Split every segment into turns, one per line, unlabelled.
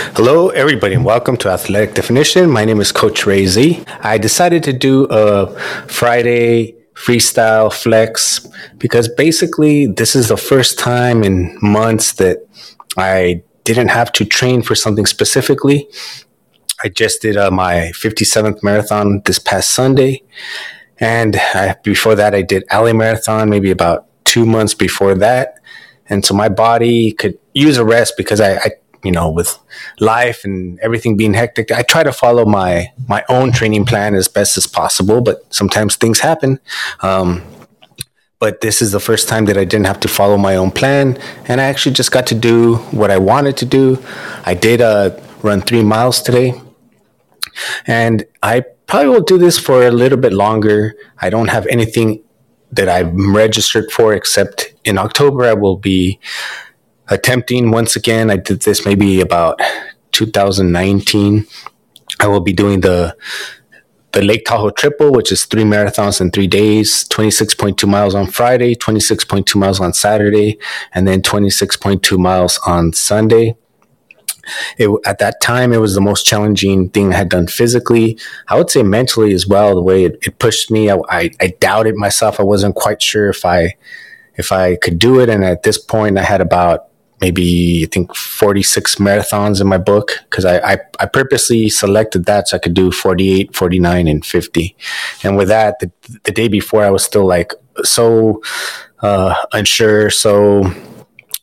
Hello, everybody, and welcome to Athletic Definition. My name is Coach Ray Z. I decided to do a Friday freestyle flex because basically this is the first time in months that I didn't have to train for something specifically. I just did uh, my 57th marathon this past Sunday. And I, before that, I did LA Marathon maybe about two months before that. And so my body could use a rest because I, I you know, with life and everything being hectic, I try to follow my my own training plan as best as possible. But sometimes things happen. Um, but this is the first time that I didn't have to follow my own plan, and I actually just got to do what I wanted to do. I did uh, run three miles today, and I probably will do this for a little bit longer. I don't have anything that I'm registered for except in October I will be attempting once again. I did this maybe about 2019. I will be doing the the Lake Tahoe Triple, which is three marathons in three days, 26.2 miles on Friday, 26.2 miles on Saturday, and then 26.2 miles on Sunday. It, at that time, it was the most challenging thing I had done physically. I would say mentally as well. The way it, it pushed me, I, I, I doubted myself. I wasn't quite sure if I if I could do it. And at this point, I had about maybe I think 46 marathons in my book because I, I, I, purposely selected that so I could do 48, 49, and 50. And with that, the, the day before, I was still like so uh, unsure, so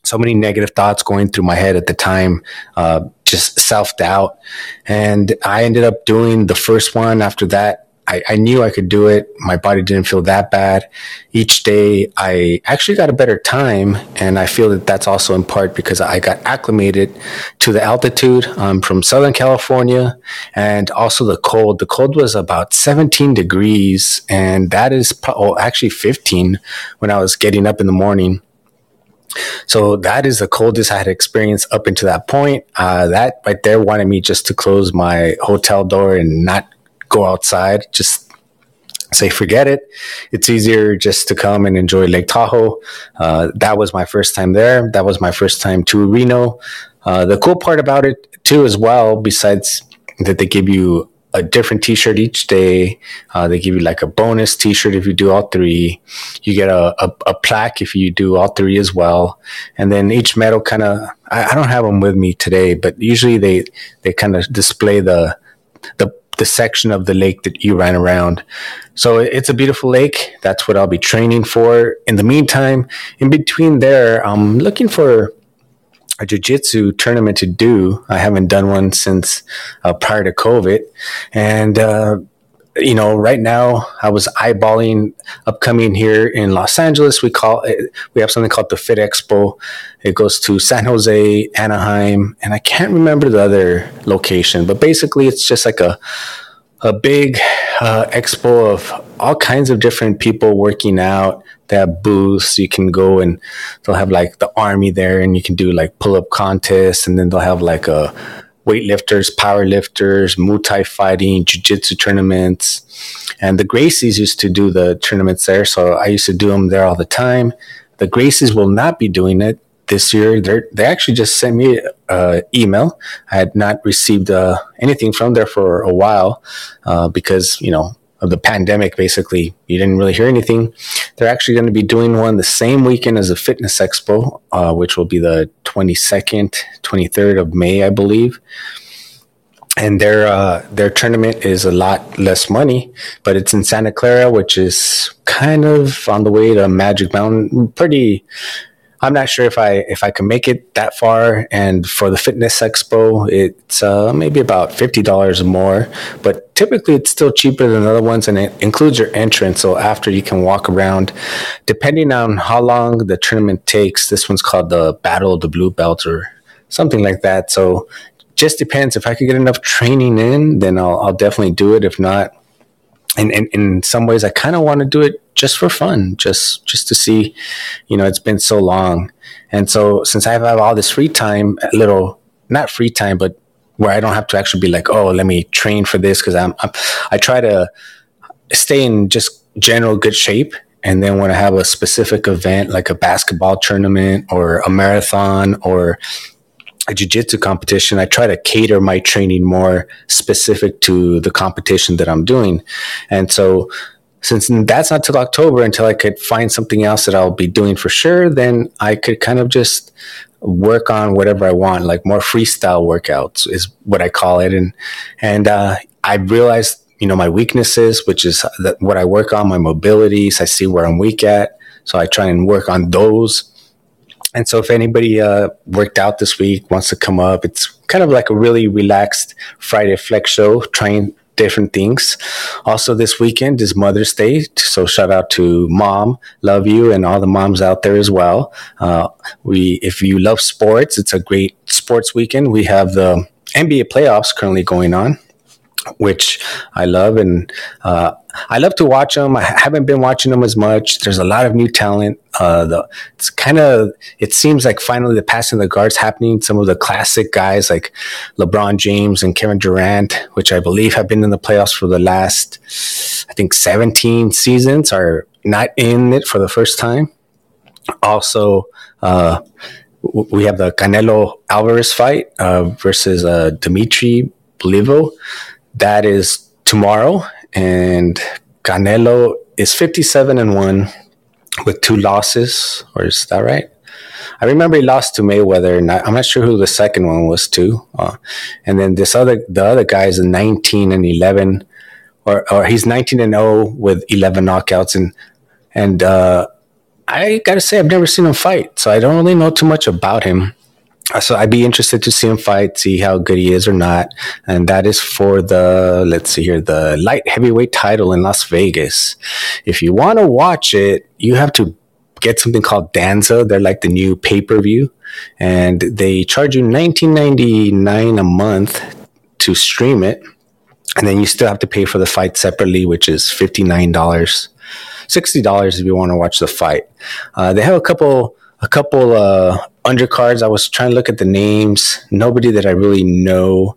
so many negative thoughts going through my head at the time, uh, just self doubt. And I ended up doing the first one after that I, I knew I could do it. My body didn't feel that bad. Each day, I actually got a better time. And I feel that that's also in part because I got acclimated to the altitude um, from Southern California and also the cold. The cold was about 17 degrees. And that is oh, actually 15 when I was getting up in the morning. So that is the coldest I had experienced up until that point. Uh, that right there wanted me just to close my hotel door and not go outside, just say forget it. It's easier just to come and enjoy Lake Tahoe. Uh, that was my first time there. That was my first time to Reno. Uh, the cool part about it too, as well, besides that they give you a different t-shirt each day. Uh, they give you like a bonus t-shirt if you do all three. You get a, a, a plaque if you do all three as well. And then each medal kind of, I, I, don't have them with me today, but usually they, they kind of display the, the the section of the lake that you ran around. So it's a beautiful lake. That's what I'll be training for. In the meantime, in between there, I'm looking for a jiu-jitsu tournament to do. I haven't done one since uh, prior to COVID. And, uh, you know, right now I was eyeballing upcoming here in Los Angeles. We call it, we have something called the Fit Expo. It goes to San Jose, Anaheim, and I can't remember the other location, but basically it's just like a, a big uh, expo of all kinds of different people working out. They have booths. You can go and they'll have like the army there and you can do like pull up contests and then they'll have like a, weightlifters, powerlifters, Muay Thai fighting, jiu-jitsu tournaments. And the Gracies used to do the tournaments there. So I used to do them there all the time. The Gracies will not be doing it this year. They they actually just sent me an email. I had not received uh, anything from there for a while uh, because, you know, of the pandemic, basically, you didn't really hear anything. They're actually going to be doing one the same weekend as the Fitness Expo, uh, which will be the 22nd, 23rd of May, I believe. And their uh, their tournament is a lot less money, but it's in Santa Clarita, which is kind of on the way to Magic Mountain. Pretty I'm not sure if I if I can make it that far. And for the fitness expo, it's uh, maybe about fifty dollars more. But typically, it's still cheaper than other ones, and it includes your entrance. So after you can walk around, depending on how long the tournament takes. This one's called the Battle of the Blue Belt or something like that. So just depends. If I could get enough training in, then I'll, I'll definitely do it. If not, and, in some ways, I kind of want to do it just for fun, just just to see, you know, it's been so long, and so since I have all this free time, little not free time, but where I don't have to actually be like, oh, let me train for this because I'm, I'm I try to stay in just general good shape. And then when I have a specific event like a basketball tournament or a marathon or a jiu-jitsu competition i try to cater my training more specific to the competition that i'm doing. And so since that's not till october until i could find something else that i'll be doing for sure then i could kind of just work on whatever i want like more freestyle workouts is what i call it. And and uh, i realized you know my weaknesses which is what i work on my mobilities i see where i'm weak at. So i try and work on those. And so, if anybody uh, worked out this week wants to come up, it's kind of like a really relaxed Friday flex show, trying different things. Also, this weekend is Mother's Day, so shout out to mom, love you, and all the moms out there as well. Uh, we, if you love sports, it's a great sports weekend. We have the NBA playoffs currently going on which I love, and uh, I love to watch them. I haven't been watching them as much. There's a lot of new talent. Uh, the, it's kind of it seems like finally the passing of the guards happening. Some of the classic guys like LeBron James and Kevin Durant, which I believe have been in the playoffs for the last I think 17 seasons, are not in it for the first time. Also. Uh, we have the Canelo Alvarez fight uh, versus uh, Dimitri Bivol that is tomorrow, and Canelo is 57 and 1 with two losses, or is that right? I remember he lost to Mayweather, and I, am not sure who the second one was to. Uh, and then this other, the other guy is 19 and 11, or or he's 19 and 0 with 11 knockouts, and and uh, I gotta say I've never seen him fight, so I don't really know too much about him. So I'd be interested to see him fight, see how good he is or not. And that is for the, let's see here, the light heavyweight title in Las Vegas. If you want to watch it, you have to get something called DAZN. They're like the new pay per view, and they charge you nineteen ninety nine a month to stream it, and then you still have to pay for the fight separately, which is fifty nine dollars, sixty dollars if you want to watch the fight. Uh, they have a couple a couple uh, undercards. I was trying to look at the names. Nobody that I really know.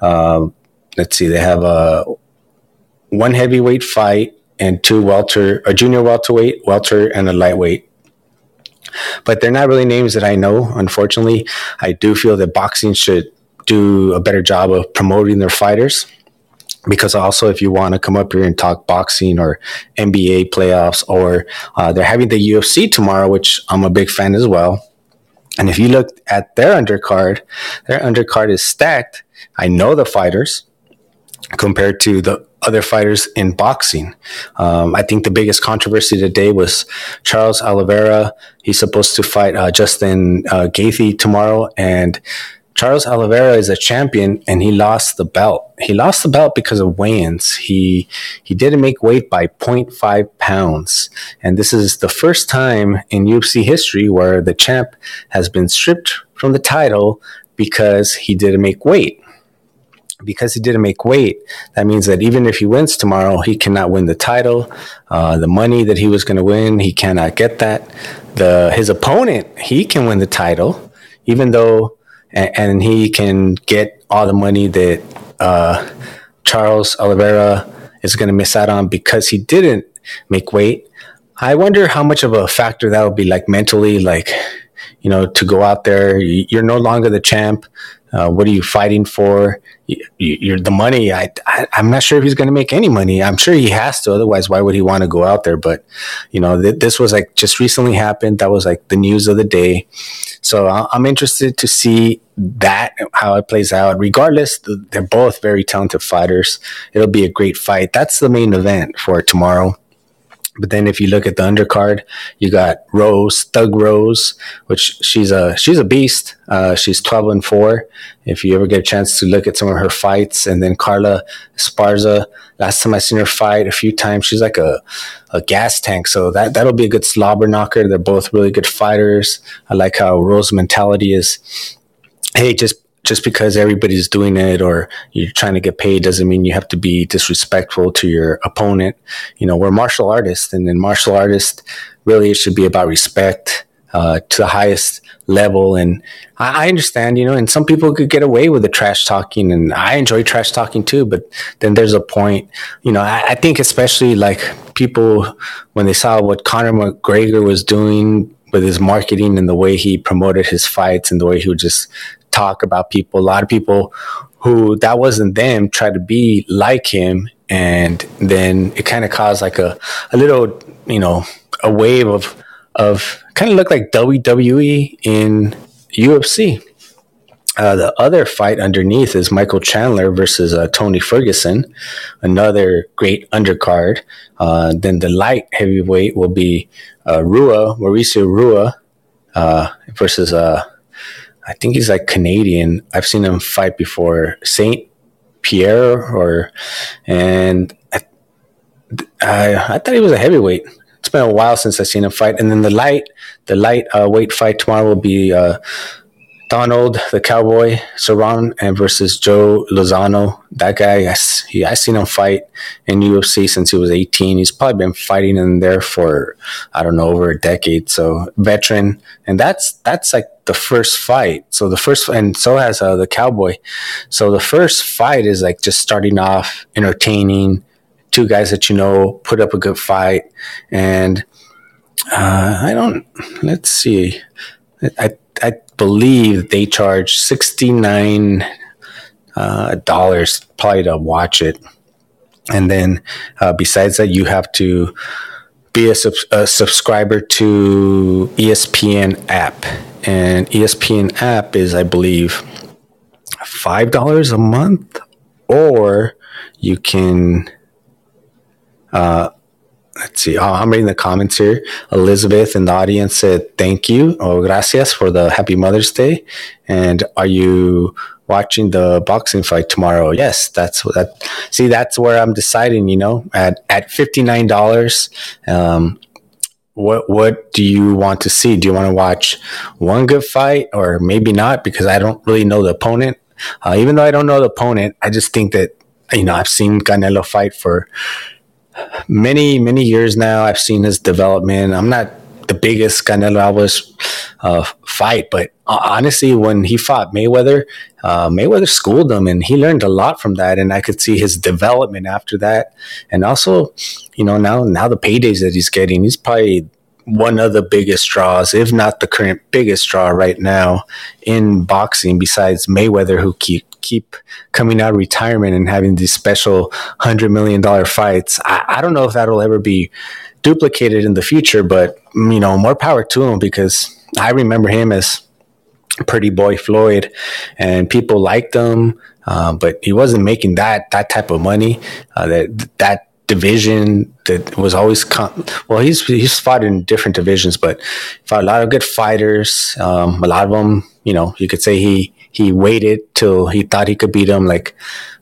Uh, let's see. They have a one heavyweight fight and two welter, a junior welterweight, welter, and a lightweight. But they're not really names that I know. Unfortunately, I do feel that boxing should do a better job of promoting their fighters because also if you want to come up here and talk boxing or NBA playoffs or uh, they're having the UFC tomorrow, which I'm a big fan as well. And if you look at their undercard, their undercard is stacked. I know the fighters compared to the other fighters in boxing. Um, I think the biggest controversy today was Charles Oliveira. He's supposed to fight uh, Justin uh, Gaethje tomorrow, and Charles Oliveira is a champion and he lost the belt. He lost the belt because of weigh-ins. He he didn't make weight by 0.5 pounds. And this is the first time in UFC history where the champ has been stripped from the title because he didn't make weight. Because he didn't make weight, that means that even if he wins tomorrow, he cannot win the title. Uh, the money that he was going to win, he cannot get that. The his opponent, he can win the title, even though and, and he can get all the money that uh, Charles Oliveira is going to miss out on because he didn't make weight. I wonder how much of a factor that would be like mentally, like, you know, to go out there. You're no longer the champ. Uh, what are you fighting for? You, are the money. I, I am not sure if he's going to make any money. I'm sure he has to. Otherwise, why would he want to go out there? But you know, th- this was like just recently happened. That was like the news of the day. So I'm interested to see that how it plays out. Regardless, they're both very talented fighters. It'll be a great fight. That's the main event for tomorrow. But then if you look at the undercard, you got Rose, Thug Rose, which she's a she's a beast. Uh, she's twelve and four. If you ever get a chance to look at some of her fights, and then Carla Esparza. Last time I seen her fight a few times, she's like a, a gas tank. So that that'll be a good slobber knocker. They're both really good fighters. I like how Rose's mentality is. Hey, just just because everybody's doing it or you're trying to get paid doesn't mean you have to be disrespectful to your opponent. You know, we're martial artists, and in martial artists, really, it should be about respect uh, to the highest level. And I, I, understand, you know, and some people could get away with the trash talking, and I enjoy trash talking too. But then there's a point, you know, I, I think especially like people when they saw what Conor McGregor was doing with his marketing and the way he promoted his fights and the way he would just talk about people. A lot of people who that wasn't them try to be like him, and then it kind of caused like a a little you know a wave of of kind of looked like WWE in UFC. Uh, the other fight underneath is Michael Chandler versus uh, Tony Ferguson, another great undercard. Uh, then the light heavyweight will be uh, Rua, Mauricio Rua uh, versus, uh, I think he's like Canadian. I've seen him fight before, Saint Pierre, or and I, I, I thought he was a heavyweight it's been a while since I've seen him fight. And then the light, the light uh, weight fight tomorrow will be uh, Donald the Cowboy Cerrone and versus Joe Lauzon. That guy, I, he, I seen him fight in UFC since he was 18. He's probably been fighting in there for I don't know over a decade. So veteran, and that's that's like the first fight. So the first, and so has uh, the Cowboy. So the first fight is like just starting off entertaining. Two guys that you know put up a good fight, and uh, I don't. Let's see. I I believe they charge sixty nine uh, dollars probably to watch it, and then uh, besides that, you have to be a, sub- a, subscriber to ESPN app, and ESPN app is, I believe, five dollars a month, or you can. Uh, let's see. Oh, I'm reading the comments here. Elizabeth in the audience said, "Thank you, oh gracias for the Happy Mother's Day." And are you watching the boxing fight tomorrow? Yes, that's that. See, that's where I'm deciding. You know, at at fifty nine dollars. Um, what what do you want to see? Do you want to watch one good fight, or maybe not? Because I don't really know the opponent. Uh, even though I don't know the opponent, I just think that you know I've seen Canelo fight for many many years now. I've seen his development. I'm not the biggest Canelo Alvarez uh, fight, but uh, honestly, when he fought Mayweather, uh, Mayweather schooled him, and he learned a lot from that. And I could see his development after that, and also, you know, now now the paydays that he's getting, he's probably one of the biggest draws, if not the current biggest draw right now in boxing, besides Mayweather, who keep keep coming out of retirement and having these special hundred million dollar fights. I, I don't know if that'll ever be duplicated in the future, but you know, more power to him because I remember him as Pretty Boy Floyd, and people liked him, uh, but he wasn't making that that type of money. Uh, that that division that was always con- well he's he's fought in different divisions but fought a lot of good fighters. Um, a lot of them you know you could say he he waited till he thought he could beat him like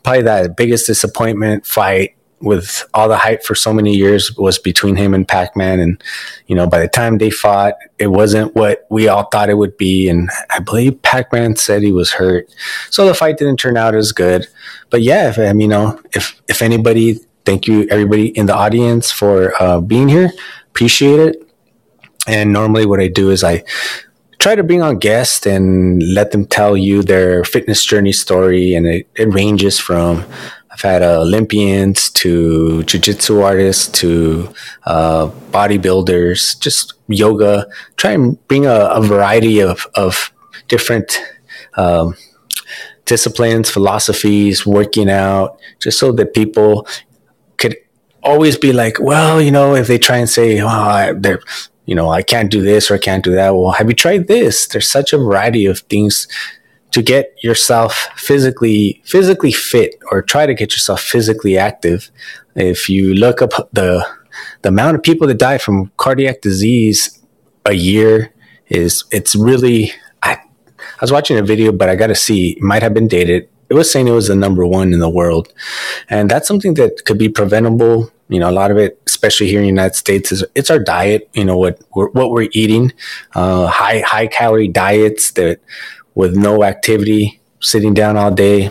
probably that biggest disappointment fight with all the hype for so many years was between him and Pac-Man. And you know by the time they fought it wasn't what we all thought it would be. And I believe Pac-Man said he was hurt. So the fight didn't turn out as good. But yeah if, I mean you know if if anybody thank you everybody in the audience for uh, being here. Appreciate it. And normally, what I do is I try to bring on guests and let them tell you their fitness journey story, and it, it ranges from I've had Olympians to jiu-jitsu artists to uh, bodybuilders, just yoga. Try and bring a, a variety of, of different um, disciplines, philosophies, working out, just so that people always be like, well, you know, if they try and say, oh, they're, you know, I can't do this or I can't do that. Well, have you tried this? There's such a variety of things to get yourself physically physically fit or try to get yourself physically active. If you look up the the amount of people that die from cardiac disease a year is it's really I, I was watching a video, but I got to see it might have been dated it was saying it was the number one in the world. And that's something that could be preventable. You know, a lot of it, especially here in the United States, is it's our diet. You know what we're, what we're eating, uh, high high calorie diets that with no activity, sitting down all day,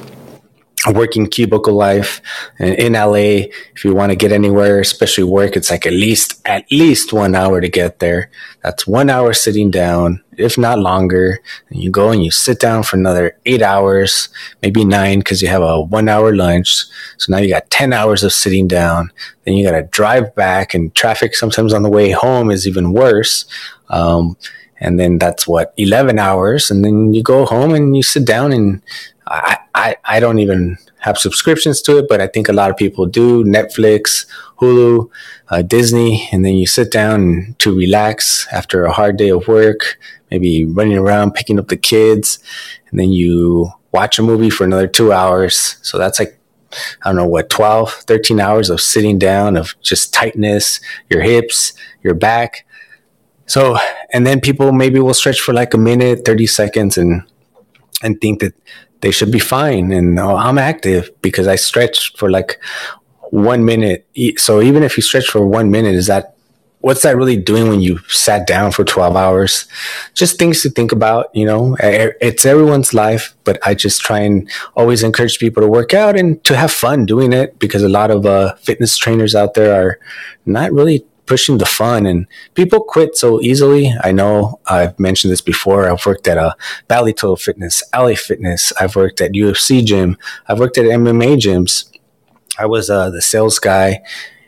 working cubicle life and in LA if you want to get anywhere especially work it's like at least at least 1 hour to get there. That's 1 hour sitting down if not longer. And you go and you sit down for another 8 hours maybe 9 cuz you have a 1 hour lunch. So now you got 10 hours of sitting down. Then you got to drive back and traffic sometimes on the way home is even worse. Um, and then that's what 11 hours. And then you go home and you sit down and I, I, don't even have subscriptions to it, but I think a lot of people do Netflix, Hulu, uh, Disney, and then you sit down to relax after a hard day of work, maybe running around, picking up the kids, and then you watch a movie for another two hours. So that's like, I don't know what, 12, 13 hours of sitting down, of just tightness, your hips, your back. So, and then people maybe will stretch for like a minute, 30 seconds and, and think that they should be fine. And oh, I'm active because I stretched for like one minute. So even if you stretch for one minute, is that what's that really doing when you sat down for 12 hours? Just things to think about, you know, it's everyone's life, but I just try and always encourage people to work out and to have fun doing it because a lot of uh, fitness trainers out there are not really pushing the fun and people quit so easily. I know I've mentioned this before. I've worked at a Bally Total Fitness, LA Fitness. I've worked at UFC gym. I've worked at MMA gyms. I was uh, the sales guy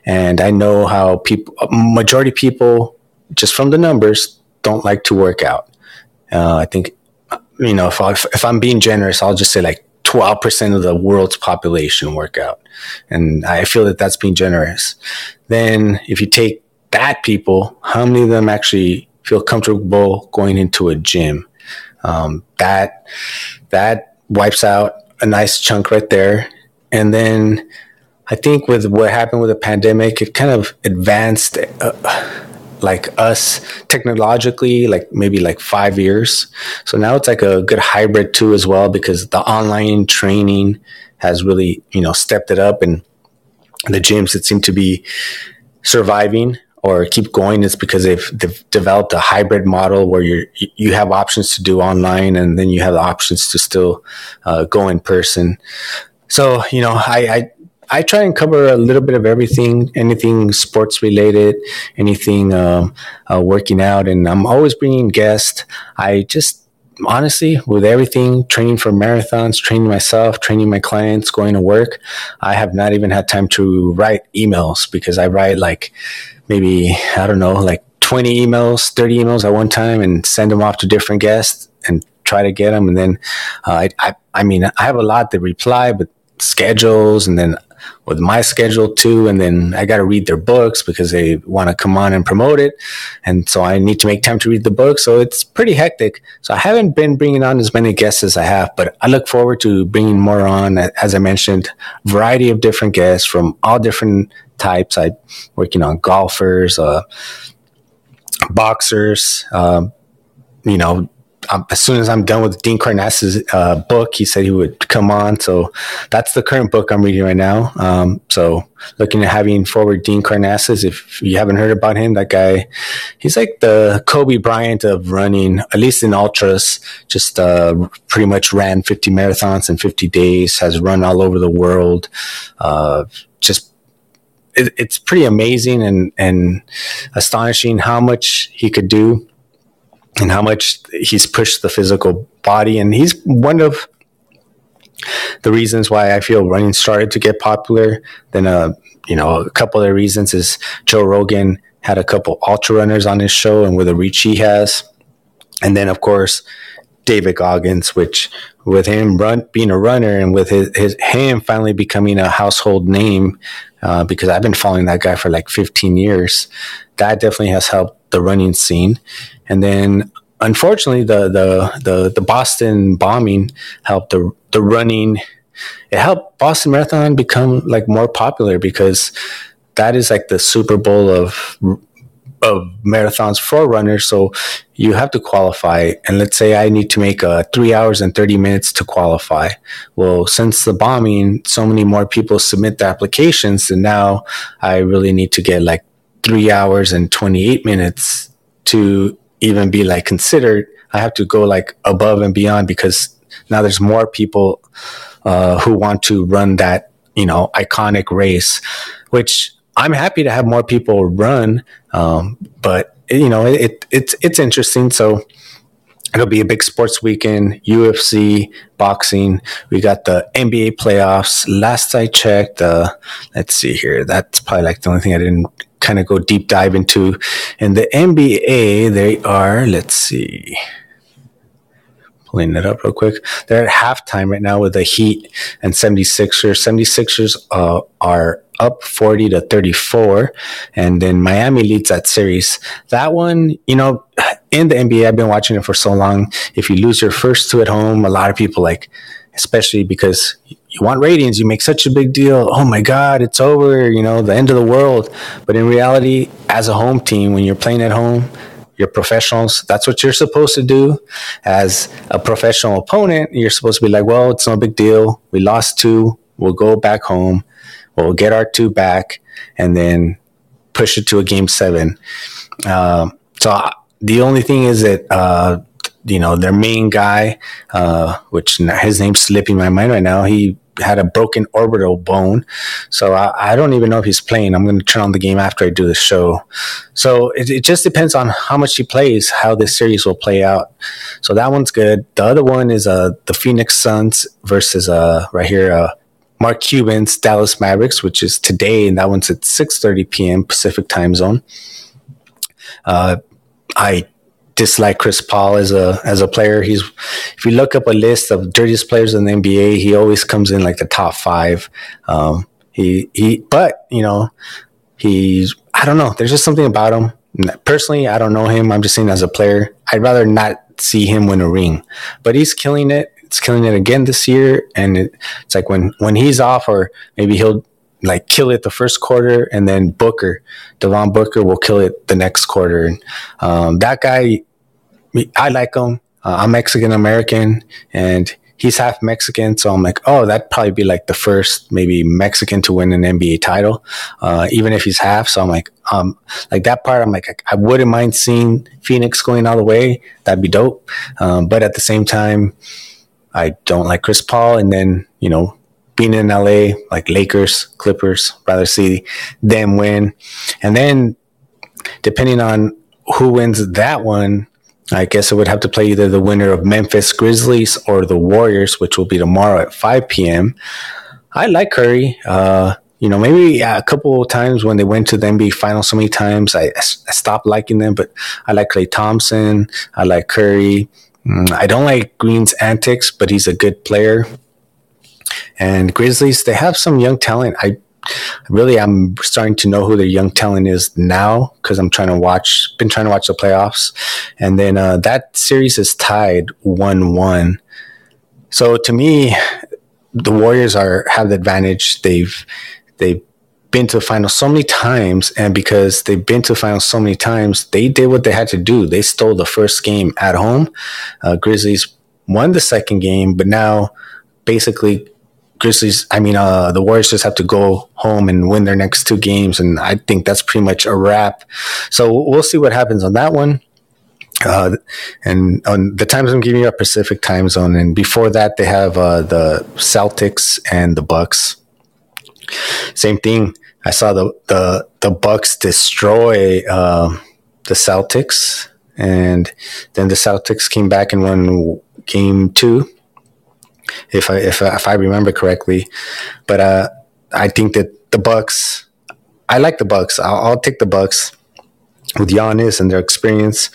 and I know how people, majority people just from the numbers don't like to work out. Uh, I think, you know, if, I, if I'm being generous, I'll just say like 12% of the world's population work out. And I feel that that's being generous. Then if you take that people, how many of them actually feel comfortable going into a gym? Um, that that wipes out a nice chunk right there. And then I think with what happened with the pandemic, it kind of advanced uh, like us technologically, like maybe like five years. So now it's like a good hybrid too as well because the online training has really you know stepped it up and the gyms that seem to be surviving or keep going is because they've, they've developed a hybrid model where you you have options to do online and then you have the options to still uh, go in person. So you know, I, I I try and cover a little bit of everything, anything sports related, anything um, uh, working out, and I'm always bringing guests. I just honestly, with everything, training for marathons, training myself, training my clients, going to work, I have not even had time to write emails because I write like maybe, I don't know, like 20 emails, 30 emails at one time and send them off to different guests and try to get them. And then, uh, I, I, I mean, I have a lot to reply, but schedules and then with my schedule too. And then I got to read their books because they want to come on and promote it. And so I need to make time to read the book. So it's pretty hectic. So I haven't been bringing on as many guests as I have, but I look forward to bringing more on. As I mentioned, variety of different guests from all different types. I working on golfers, uh, boxers, um, you know, um, as soon as I'm done with Dean Karnazes' uh, book, he said he would come on. So that's the current book I'm reading right now. Um, so looking at having forward Dean Karnazes. If you haven't heard about him, that guy, he's like the Kobe Bryant of running, at least in ultras. Just uh, pretty much ran 50 marathons in 50 days. Has run all over the world. Uh, just it, it's pretty amazing and and astonishing how much he could do and how much he's pushed the physical body. And he's one of the reasons why I feel running started to get popular. Then, uh, you know, a couple of reasons is Joe Rogan had a couple ultra runners on his show and with the reach he has. And then, of course, David Goggins, which with him run being a runner and with his, his him finally becoming a household name, uh, because I've been following that guy for like 15 years. That definitely has helped the running scene. And then unfortunately the the the, the Boston bombing helped the the running it helped Boston Marathon become like more popular because that is like the Super Bowl of of marathons for runners. So you have to qualify. And let's say I need to make a three hours and 30 minutes to qualify. Well, since the bombing, so many more people submit the applications. And now I really need to get like three hours and 28 minutes to even be like considered, I have to go like above and beyond because now there's more people uh, who want to run that you know iconic race, which I'm happy to have more people run. Um, but you know it, it's it's interesting. So it'll be a big sports weekend ufc boxing we got the nba playoffs last i checked uh, let's see here that's probably like the only thing i didn't kind of go deep dive into. In the NBA, they are, let's see, pulling it up real quick. They're at halftime right now with the Heat and 76ers. 76ers uh, are up 40 to 34 and then Miami leads that series. That one, you know, in the NBA I've been watching it for so long. If you lose your first two at home, a lot of people like especially because you want ratings, you make such a big deal. Oh my god, it's over, you know, the end of the world. But in reality, as a home team when you're playing at home, you're professionals. That's what you're supposed to do. As a professional opponent, you're supposed to be like, well, it's no big deal. We lost two. We'll go back home. We'll get our two back and then push it to a game seven. Uh, so the only thing is that, uh, you know, their main guy, uh, which his name's slipping my mind right now, he had a broken orbital bone. So I, I don't even know if he's playing. I'm going to turn on the game after I do the show. So it, it, just depends on how much he plays, how this series will play out. So that one's good. The other one is uh, the Phoenix Suns versus uh, right here, uh, Mark Cuban's Dallas Mavericks, which is today, and that one's at 6:30 p.m. Pacific time zone. Uh, I dislike Chris Paul as a as a player. He's if you look up a list of dirtiest players in the NBA, he always comes in like the top five. Um, he he, but you know, he's I don't know. There's just something about him. Personally, I don't know him. I'm just saying as a player, I'd rather not see him win a ring. But he's killing it. It's killing it again this year, and it, it's like when when he's off, or maybe he'll like kill it the first quarter, and then Booker, Devin Booker will kill it the next quarter. Um, that guy, I like him. Uh, I'm Mexican American and he's half Mexican. So I'm like, oh, that'd probably be like the first maybe Mexican to win an NBA title, uh, even if he's half. So I'm like, um, like that part, I'm like, I, wouldn't mind seeing Phoenix going all the way. That'd be dope. Um, but at the same time, I don't like Chris Paul. And then, you know, being in LA, like Lakers, Clippers, rather see them win. And then depending on who wins that one, I guess it would have to play either the winner of Memphis Grizzlies or the Warriors, which will be tomorrow at 5 p.m. I like Curry. Uh, you know, maybe a couple of times when they went to the NBA final so many times, I, I stopped liking them, but I like Klay Thompson. I like Curry. Mm, I don't like Green's antics, but he's a good player. And Grizzlies, they have some young talent. I really I'm starting to know who the young talent is now because I'm trying to watch, been trying to watch the playoffs, and then uh, that series is tied one one. So to me, the Warriors are have the advantage. They've they've been to the final so many times, and because they've been to the final so many times, they did what they had to do. They stole the first game at home. Uh, Grizzlies won the second game, but now basically Grizzlies, I mean, uh, the Warriors just have to go home and win their next two games, and I think that's pretty much a wrap. So we'll see what happens on that one. Uh, and on the times I'm giving you a Pacific time zone, and before that they have uh, the Celtics and the Bucks. Same thing. I saw the the the Bucks destroy uh, the Celtics, and then the Celtics came back and won game two if I if if I remember correctly. But uh, I think that the Bucks. I like the Bucks. I'll, I'll take the Bucks with Giannis and their experience.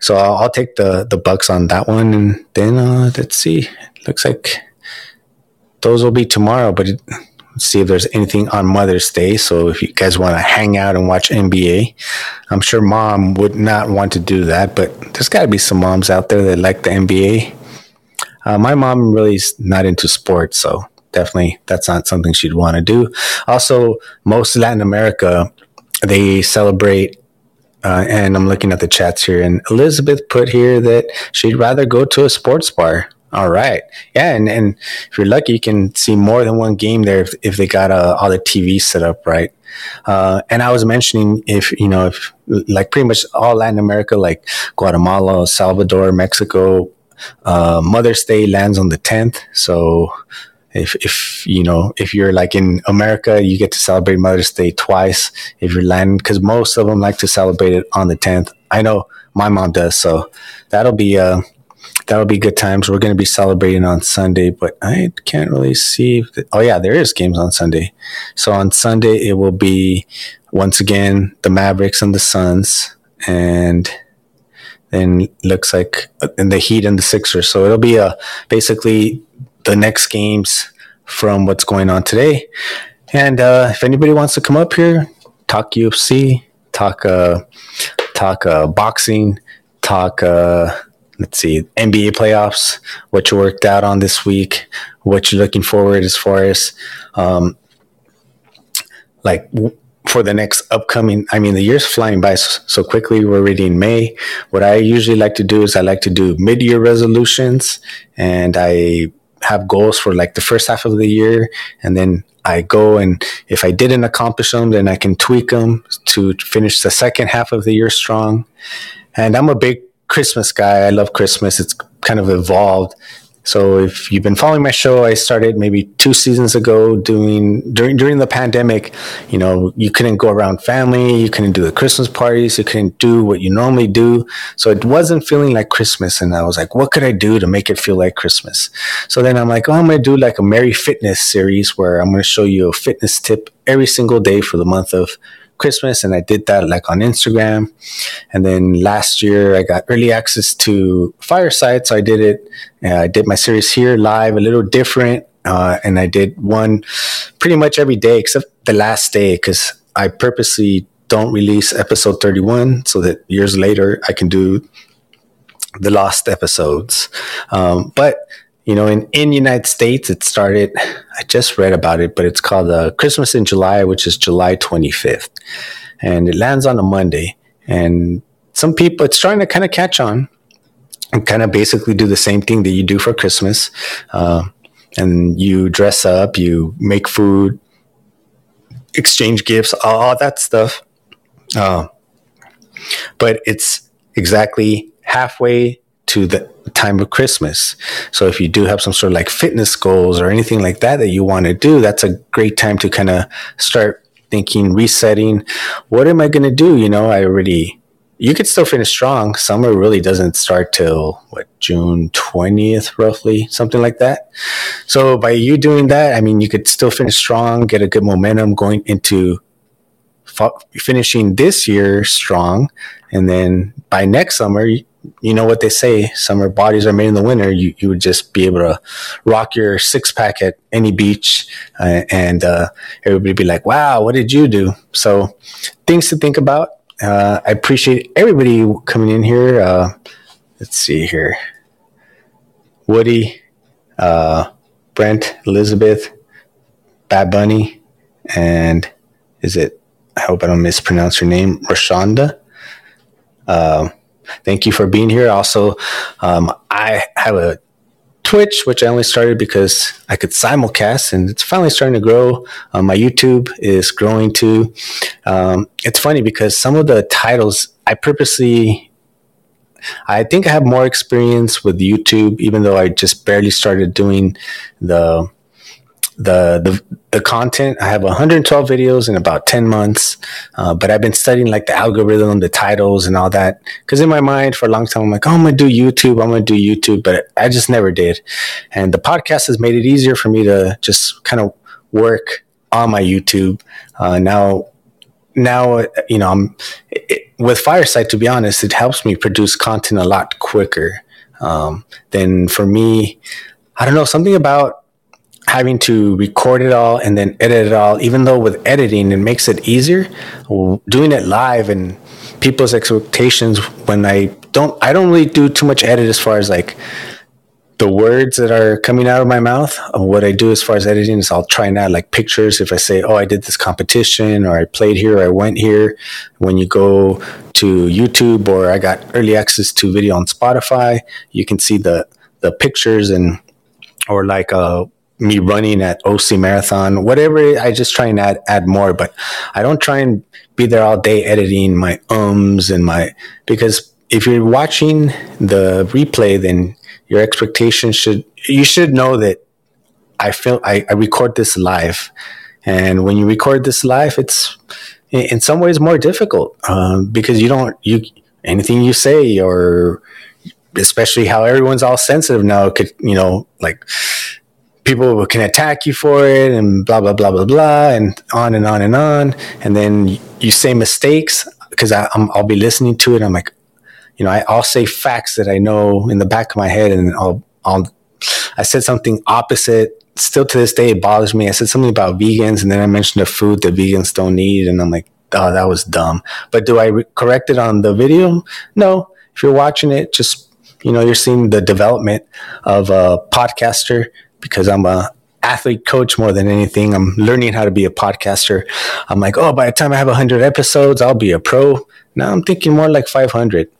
So I'll, I'll, take the the Bucks on that one, and then uh, let's see. Looks like those will be tomorrow, but it, see if there's anything on Mother's Day. So if you guys want to hang out and watch NBA, I'm sure mom would not want to do that, but there's got to be some moms out there that like the NBA. Uh, my mom really is not into sports, so definitely that's not something she'd want to do. Also, most Latin America, they celebrate. Uh, and I'm looking at the chats here, and Elizabeth put here that she'd rather go to a sports bar. All right, yeah, and, and if you're lucky, you can see more than one game there if, if they got uh, all the TV set up right. Uh, and I was mentioning if you know if like pretty much all Latin America, like Guatemala, Salvador, Mexico, uh, Mother's Day lands on the 10th. So if, if, you know, if you're like in America, you get to celebrate Mother's Day twice. If you're landing, cause most of them like to celebrate it on the 10th. I know my mom does. So that'll be, uh, that'll be good times. We're going to be celebrating on Sunday, but I can't really see. The, oh yeah, there is games on Sunday. So on Sunday it will be once again the Mavericks and the Suns, and then looks like in uh, the Heat and the Sixers. So it'll be a uh, basically the next games from what's going on today. And uh, if anybody wants to come up here, talk UFC, talk uh, talk uh, boxing, talk uh, let's see NBA playoffs, what you worked out on this week, what you're looking forward as far as um, like for the next upcoming i mean the year's flying by so quickly. We're already in may. What i usually like to do is i like to do mid-year resolutions and i have goals for like the first half of the year and then i go and if i didn't accomplish them then i can tweak them to finish the second half of the year strong. And i'm a big christmas guy. I love christmas. It's kind of evolved so if you've been following my show, I started maybe two seasons ago doing during during the pandemic. You know, you couldn't go around family, you couldn't do the Christmas parties, you couldn't do what you normally do. So it wasn't feeling like Christmas, and I was like, what could I do to make it feel like Christmas? So then I'm like, oh, I'm gonna do like a Merry Fitness series where I'm gonna show you a fitness tip every single day for the month of Christmas, and I did that like on Instagram. And then last year, I got early access to Fireside, so I did it. I did my series here live, a little different, uh, and I did one pretty much every day except the last day because I purposely don't release episode 31 so that years later I can do the lost episodes. Um, but you know, in in United States, it started. I just read about it, but it's called uh, Christmas in July, which is July 25th, and it lands on a Monday. And some people, it's trying to kind of catch on, and kind of basically do the same thing that you do for Christmas, uh, and you dress up, you make food, exchange gifts, all, all that stuff. Uh, but it's exactly halfway to the time of Christmas. So if you do have some sort of like fitness goals or anything like that that you want to do, that's a great time to kind of start thinking, resetting. What am I going to do? You know, I already, you could still finish strong. Summer really doesn't start till what, June 20th, roughly, something like that. So by you doing that, I mean, you could still finish strong, get a good momentum going into finishing this year strong. And then by next summer, you know what they say summer bodies are made in the winter. You, you would just be able to rock your six pack at any beach uh, and uh, everybody be like wow what did you do? So things to think about. Uh, i appreciate everybody coming in here uh, let's see here. Woody uh, brent elizabeth bad bunny and is it i hope i don't mispronounce your name rashonda. Uh, thank you for being here. Also, um, I have a Twitch, which I only started because I could simulcast, and it's finally starting to grow. Um, my YouTube is growing too. Um, it's funny because some of the titles I purposely, I think I have more experience with YouTube, even though I just barely started doing the the the the content. I have 112 videos in about 10 months, uh, but I've been studying like the algorithm, the titles, and all that. Because in my mind, for a long time, I'm like, oh, I'm gonna do YouTube. I'm gonna do YouTube, but I just never did. And the podcast has made it easier for me to just kind of work on my YouTube. Uh, now, now you know, I'm it, with Fireside. To be honest, it helps me produce content a lot quicker. Um, than for me, I don't know something about having to record it all and then edit it all, even though with editing it makes it easier, doing it live and people's expectations when I don't I don't really do too much edit as far as like the words that are coming out of my mouth. What I do as far as editing is I'll try and add like pictures. If I say, "Oh, I did this competition," or "I played here," or "I went here," when you go to YouTube or I got early access to video on Spotify, you can see the the pictures and or like uh me running at OC Marathon, whatever. I just try and add add more, but I don't try and be there all day editing my ums and my because if you're watching the replay, then your expectations should you should know that I feel I, I record this live, and when you record this live, it's in some ways more difficult um, because you don't you anything you say or especially how everyone's all sensitive now could you know like people can attack you for it and blah blah blah blah blah and on and on and on. And then you say mistakes because I'll be listening to it. I'm like you know I, I'll say facts that I know in the back of my head and I'll I'll I said something opposite. Still to this day it bothers me. I said something about vegans and then I mentioned a food that vegans don't need and I'm like oh that was dumb. But do I re- correct it on the video? No. If you're watching it just you know you're seeing the development of a podcaster because I'm a athlete coach more than anything. I'm learning how to be a podcaster. I'm like, oh, by the time I have 100 episodes, I'll be a pro. Now I'm thinking more like 500.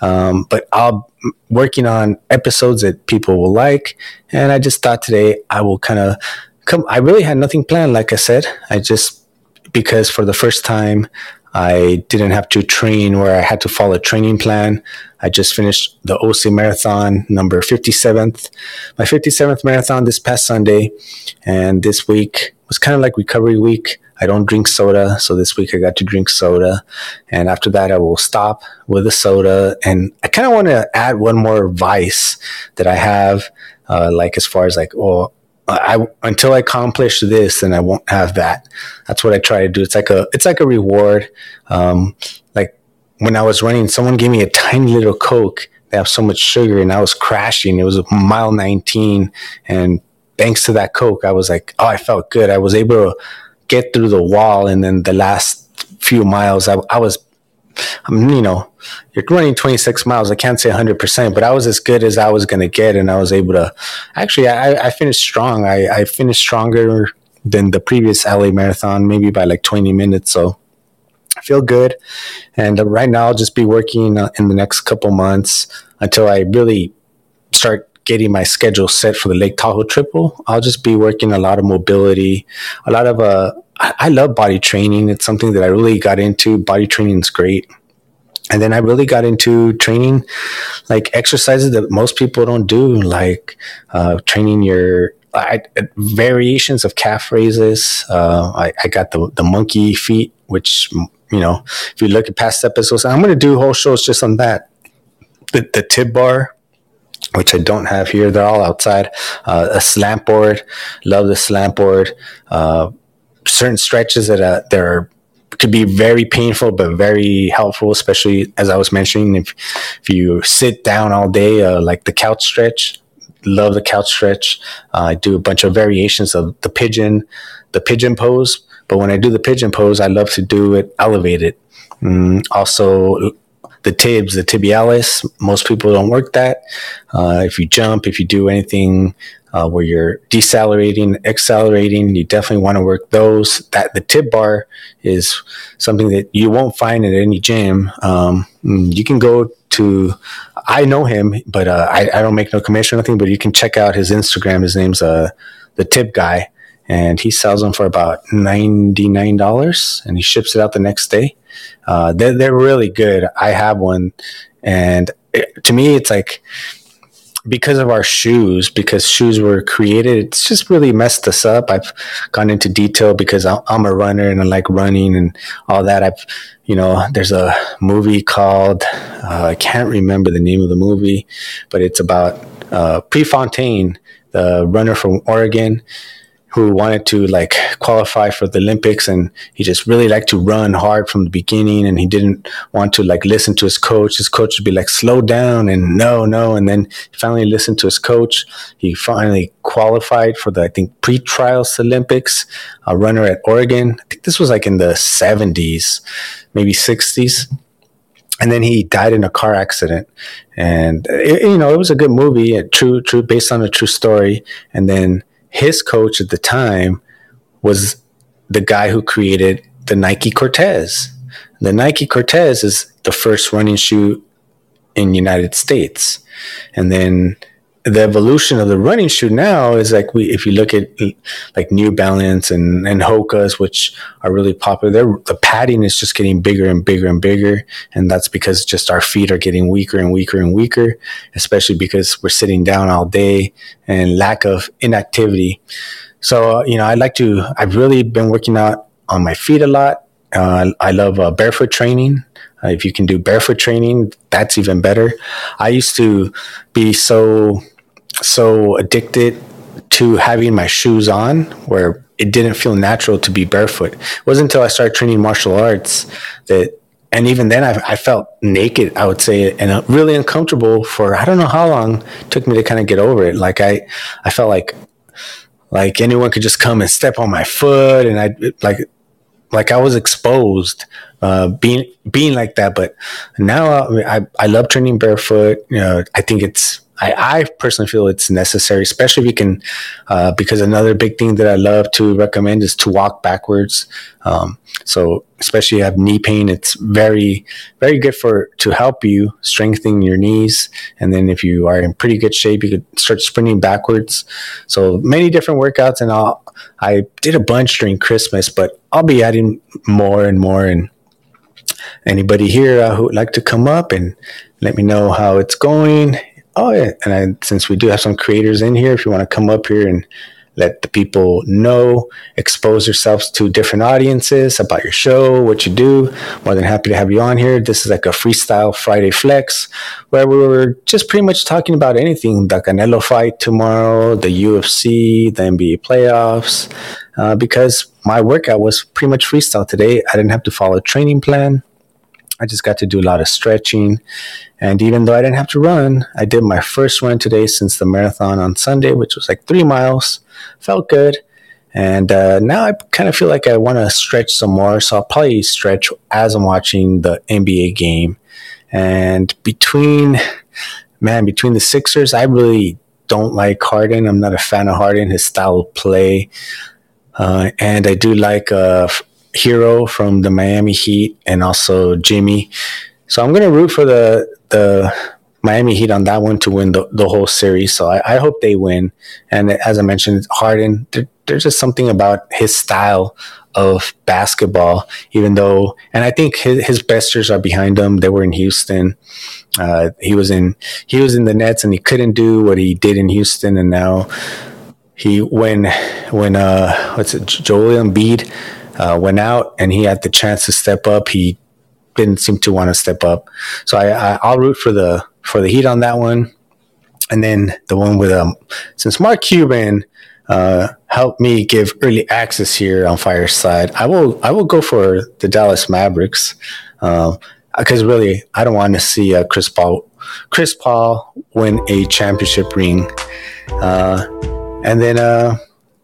Um, but I'll working on episodes that people will like. And I just thought today I will kind of come. I really had nothing planned, like I said. I just, because for the first time, I didn't have to train where I had to follow a training plan. I just finished the OC Marathon number 57th, my 57th marathon this past Sunday. And this week was kind of like recovery week. I don't drink soda. So this week I got to drink soda. And after that, I will stop with the soda. And I kind of want to add one more vice that I have, uh, like as far as like, oh, I until I accomplish this, then I won't have that. That's what I try to do. It's like a it's like a reward. Um, like when I was running, someone gave me a tiny little Coke. They have so much sugar, and I was crashing. It was mile 19, and thanks to that Coke, I was like, oh, I felt good. I was able to get through the wall, and then the last few miles, I, I was I'm, you know, you're running 26 miles. I can't say 100%, but I was as good as I was going to get. And I was able to actually, I, I finished strong. I, I finished stronger than the previous LA marathon, maybe by like 20 minutes. So I feel good. And right now, I'll just be working uh, in the next couple months until I really start getting my schedule set for the Lake Tahoe triple. I'll just be working a lot of mobility, a lot of, uh, I, love body training. It's something that I really got into. Body training is great. And then I really got into training like exercises that most people don't do, like uh, training your I, variations of calf raises. Uh, I, I, got the, the monkey feet, which, you know, if you look at past episodes, I'm going to do whole shows just on that. The, the tib bar, which I don't have here. They're all outside. Uh, a slant board. Love the slant board. Uh, certain stretches that uh, they're could be very painful but very helpful especially as i was mentioning if, if you sit down all day uh, like the couch stretch love the couch stretch uh, i do a bunch of variations of the pigeon the pigeon pose but when i do the pigeon pose i love to do it elevated mm, also the tibs, the tibialis. Most people don't work that. Uh, if you jump, if you do anything uh, where you're decelerating, accelerating, you definitely want to work those. That the tib bar is something that you won't find at any gym. Um, you can go to, I know him, but uh, I, I, don't make no commission or anything. But you can check out his Instagram. His name's uh, the Tip Guy, and he sells them for about ninety nine dollars, and he ships it out the next day. Uh, they're, they're really good. I have one, and it, to me, it's like because of our shoes, because shoes were created, it's just really messed us up. I've gone into detail because I'm a runner and I like running and all that. I've, you know, there's a movie called, uh, I can't remember the name of the movie, but it's about uh, Prefontaine, the runner from Oregon who wanted to like qualify for the Olympics and he just really liked to run hard from the beginning and he didn't want to like listen to his coach. His coach would be like, slow down and no, no. And then he finally listened to his coach. He finally qualified for the, I think, pre-trials Olympics, a runner at Oregon. I think this was like in the 70s, maybe 60s and then he died in a car accident and it, you know it was a good movie a true true based on a true story and then his coach at the time was the guy who created the Nike Cortez. The Nike Cortez is the first running shoe in United States. And then the evolution of the running shoe now is like we if you look at like New Balance and and Hoka's which are really popular they're, the padding is just getting bigger and bigger and bigger. And that's because just our feet are getting weaker and weaker and weaker especially because we're sitting down all day and lack of inactivity. So you know I like to I've really been working out on my feet a lot. Uh, I love uh, barefoot training Uh, if you can do barefoot training, that's even better. I used to be so so addicted to having my shoes on where it didn't feel natural to be barefoot. It wasn't until I started training martial arts that and even then I, I, felt naked i would say and uh, really uncomfortable for i don't know how long it took me to kind of get over it like i i felt like like anyone could just come and step on my foot and i like like i was exposed uh, being being like that but now uh, i i love training barefoot. You know i think it's I, I personally feel it's necessary, especially if you can, uh, because another big thing that I love to recommend is to walk backwards. Um, so especially if you have knee pain, it's very, very good for to help you strengthen your knees. And then if you are in pretty good shape, you could start sprinting backwards. So many different workouts, and I'll, I did a bunch during Christmas, but I'll be adding more and more. And anybody here uh, who would like to come up and let me know how it's going Oh yeah, and I, since we do have some creators in here, if you want to come up here and let the people know, expose yourselves to different audiences about your show, what you do. More than happy to have you on here. This is like a freestyle Friday flex where we were just pretty much talking about anything the Canelo fight tomorrow, the UFC, the NBA playoffs. Uh, because my workout was pretty much freestyle today. I didn't have to follow a training plan. I just got to do a lot of stretching. And even though I didn't have to run, I did my first run today since the marathon on Sunday, which was like three miles. Felt good. And uh, now I kind of feel like I want to stretch some more. So I'll probably stretch as I'm watching the NBA game. And between, man, between the Sixers, I really don't like Harden. I'm not a fan of Harden, his style of play. Uh, and I do like uh, Herro from the Miami Heat and also Jimmy. So I'm going to root for the the Miami Heat on that one to win the, the whole series. So I, I hope they win. And as I mentioned, Harden, there, there's just something about his style of basketball, even though, and I think his, his best years are behind him. They were in Houston. Uh, he was in, he was in the Nets and he couldn't do what he did in Houston. And now he, when, when, uh, what's it, Joel Embiid, uh, went out and he had the chance to step up. He didn't seem to want to step up. So I, I, will root for the for the Heat on that one. And then the one with um, since Mark Cuban uh, helped me give early access here on Fireside, I will I will go for the Dallas Mavericks because uh, really I don't want to see uh, Chris Paul Chris Paul win a championship ring. Uh, and then uh,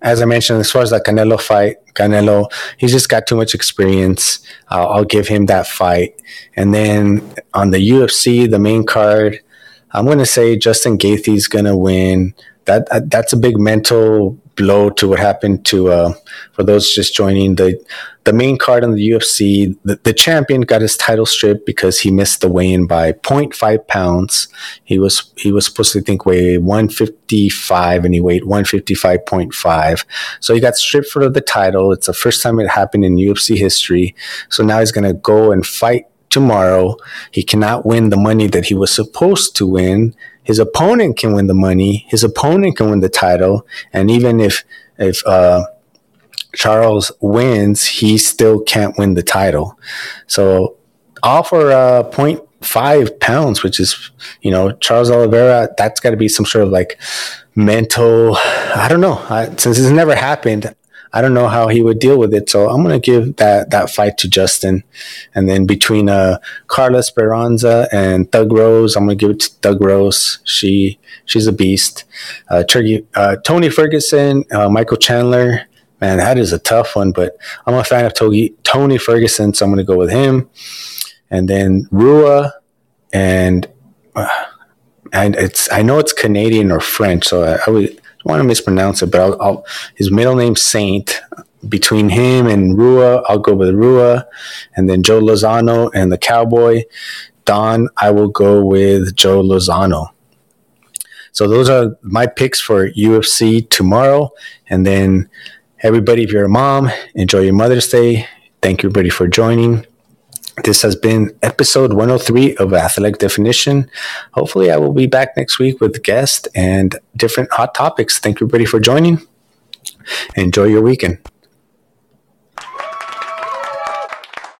as I mentioned, as far as the Canelo fight, Canelo, he's just got too much experience. Uh, I'll give him that fight. And then on the UFC, the main card, I'm going to say Justin Gaethje's going to win. That that's a big mental blow to what happened to uh, for those just joining the the main card in the UFC. The, the champion got his title stripped because he missed the weigh-in by 0.5 pounds. He was he was supposed to think weigh 155 and he weighed 155.5. So he got stripped for the title. It's the first time it happened in UFC history. So now he's to go and fight tomorrow. He cannot win the money that he was supposed to win his opponent can win the money. His opponent can win the title. And even if, if, uh, Charles wins, he still can't win the title. So all for, uh, 0.5 pounds, which is, you know, Charles Oliveira, that's got to be some sort of like mental, I don't know. I, since it's never happened, I don't know how he would deal with it. So I'm going to give that, that fight to Justin. And then between uh, Carla Esparza and Thug Rose, I'm going to give it to Thug Rose. She she's a beast. Uh, Turkey, uh, Tony Ferguson, uh, Michael Chandler. Man, that is a tough one, but I'm a fan of Tony, Tony Ferguson, so I'm going to go with him. And then Rua and uh, and it's I know it's Canadian or French, so I, I would want to mispronounce it, but I'll, I'll, his middle name Saint. Between him and Rua, I'll go with Rua, and then Joe Lauzon and the Cowboy. Don, I will go with Joe Lauzon. So those are my picks for UFC tomorrow, and then everybody, if you're a mom, enjoy your Mother's Day. Thank you, everybody, for joining. This has been episode 103 of Athletic Definition. Hopefully, I will be back next week with guests and different hot topics. Thank you, everybody, for joining. Enjoy your weekend.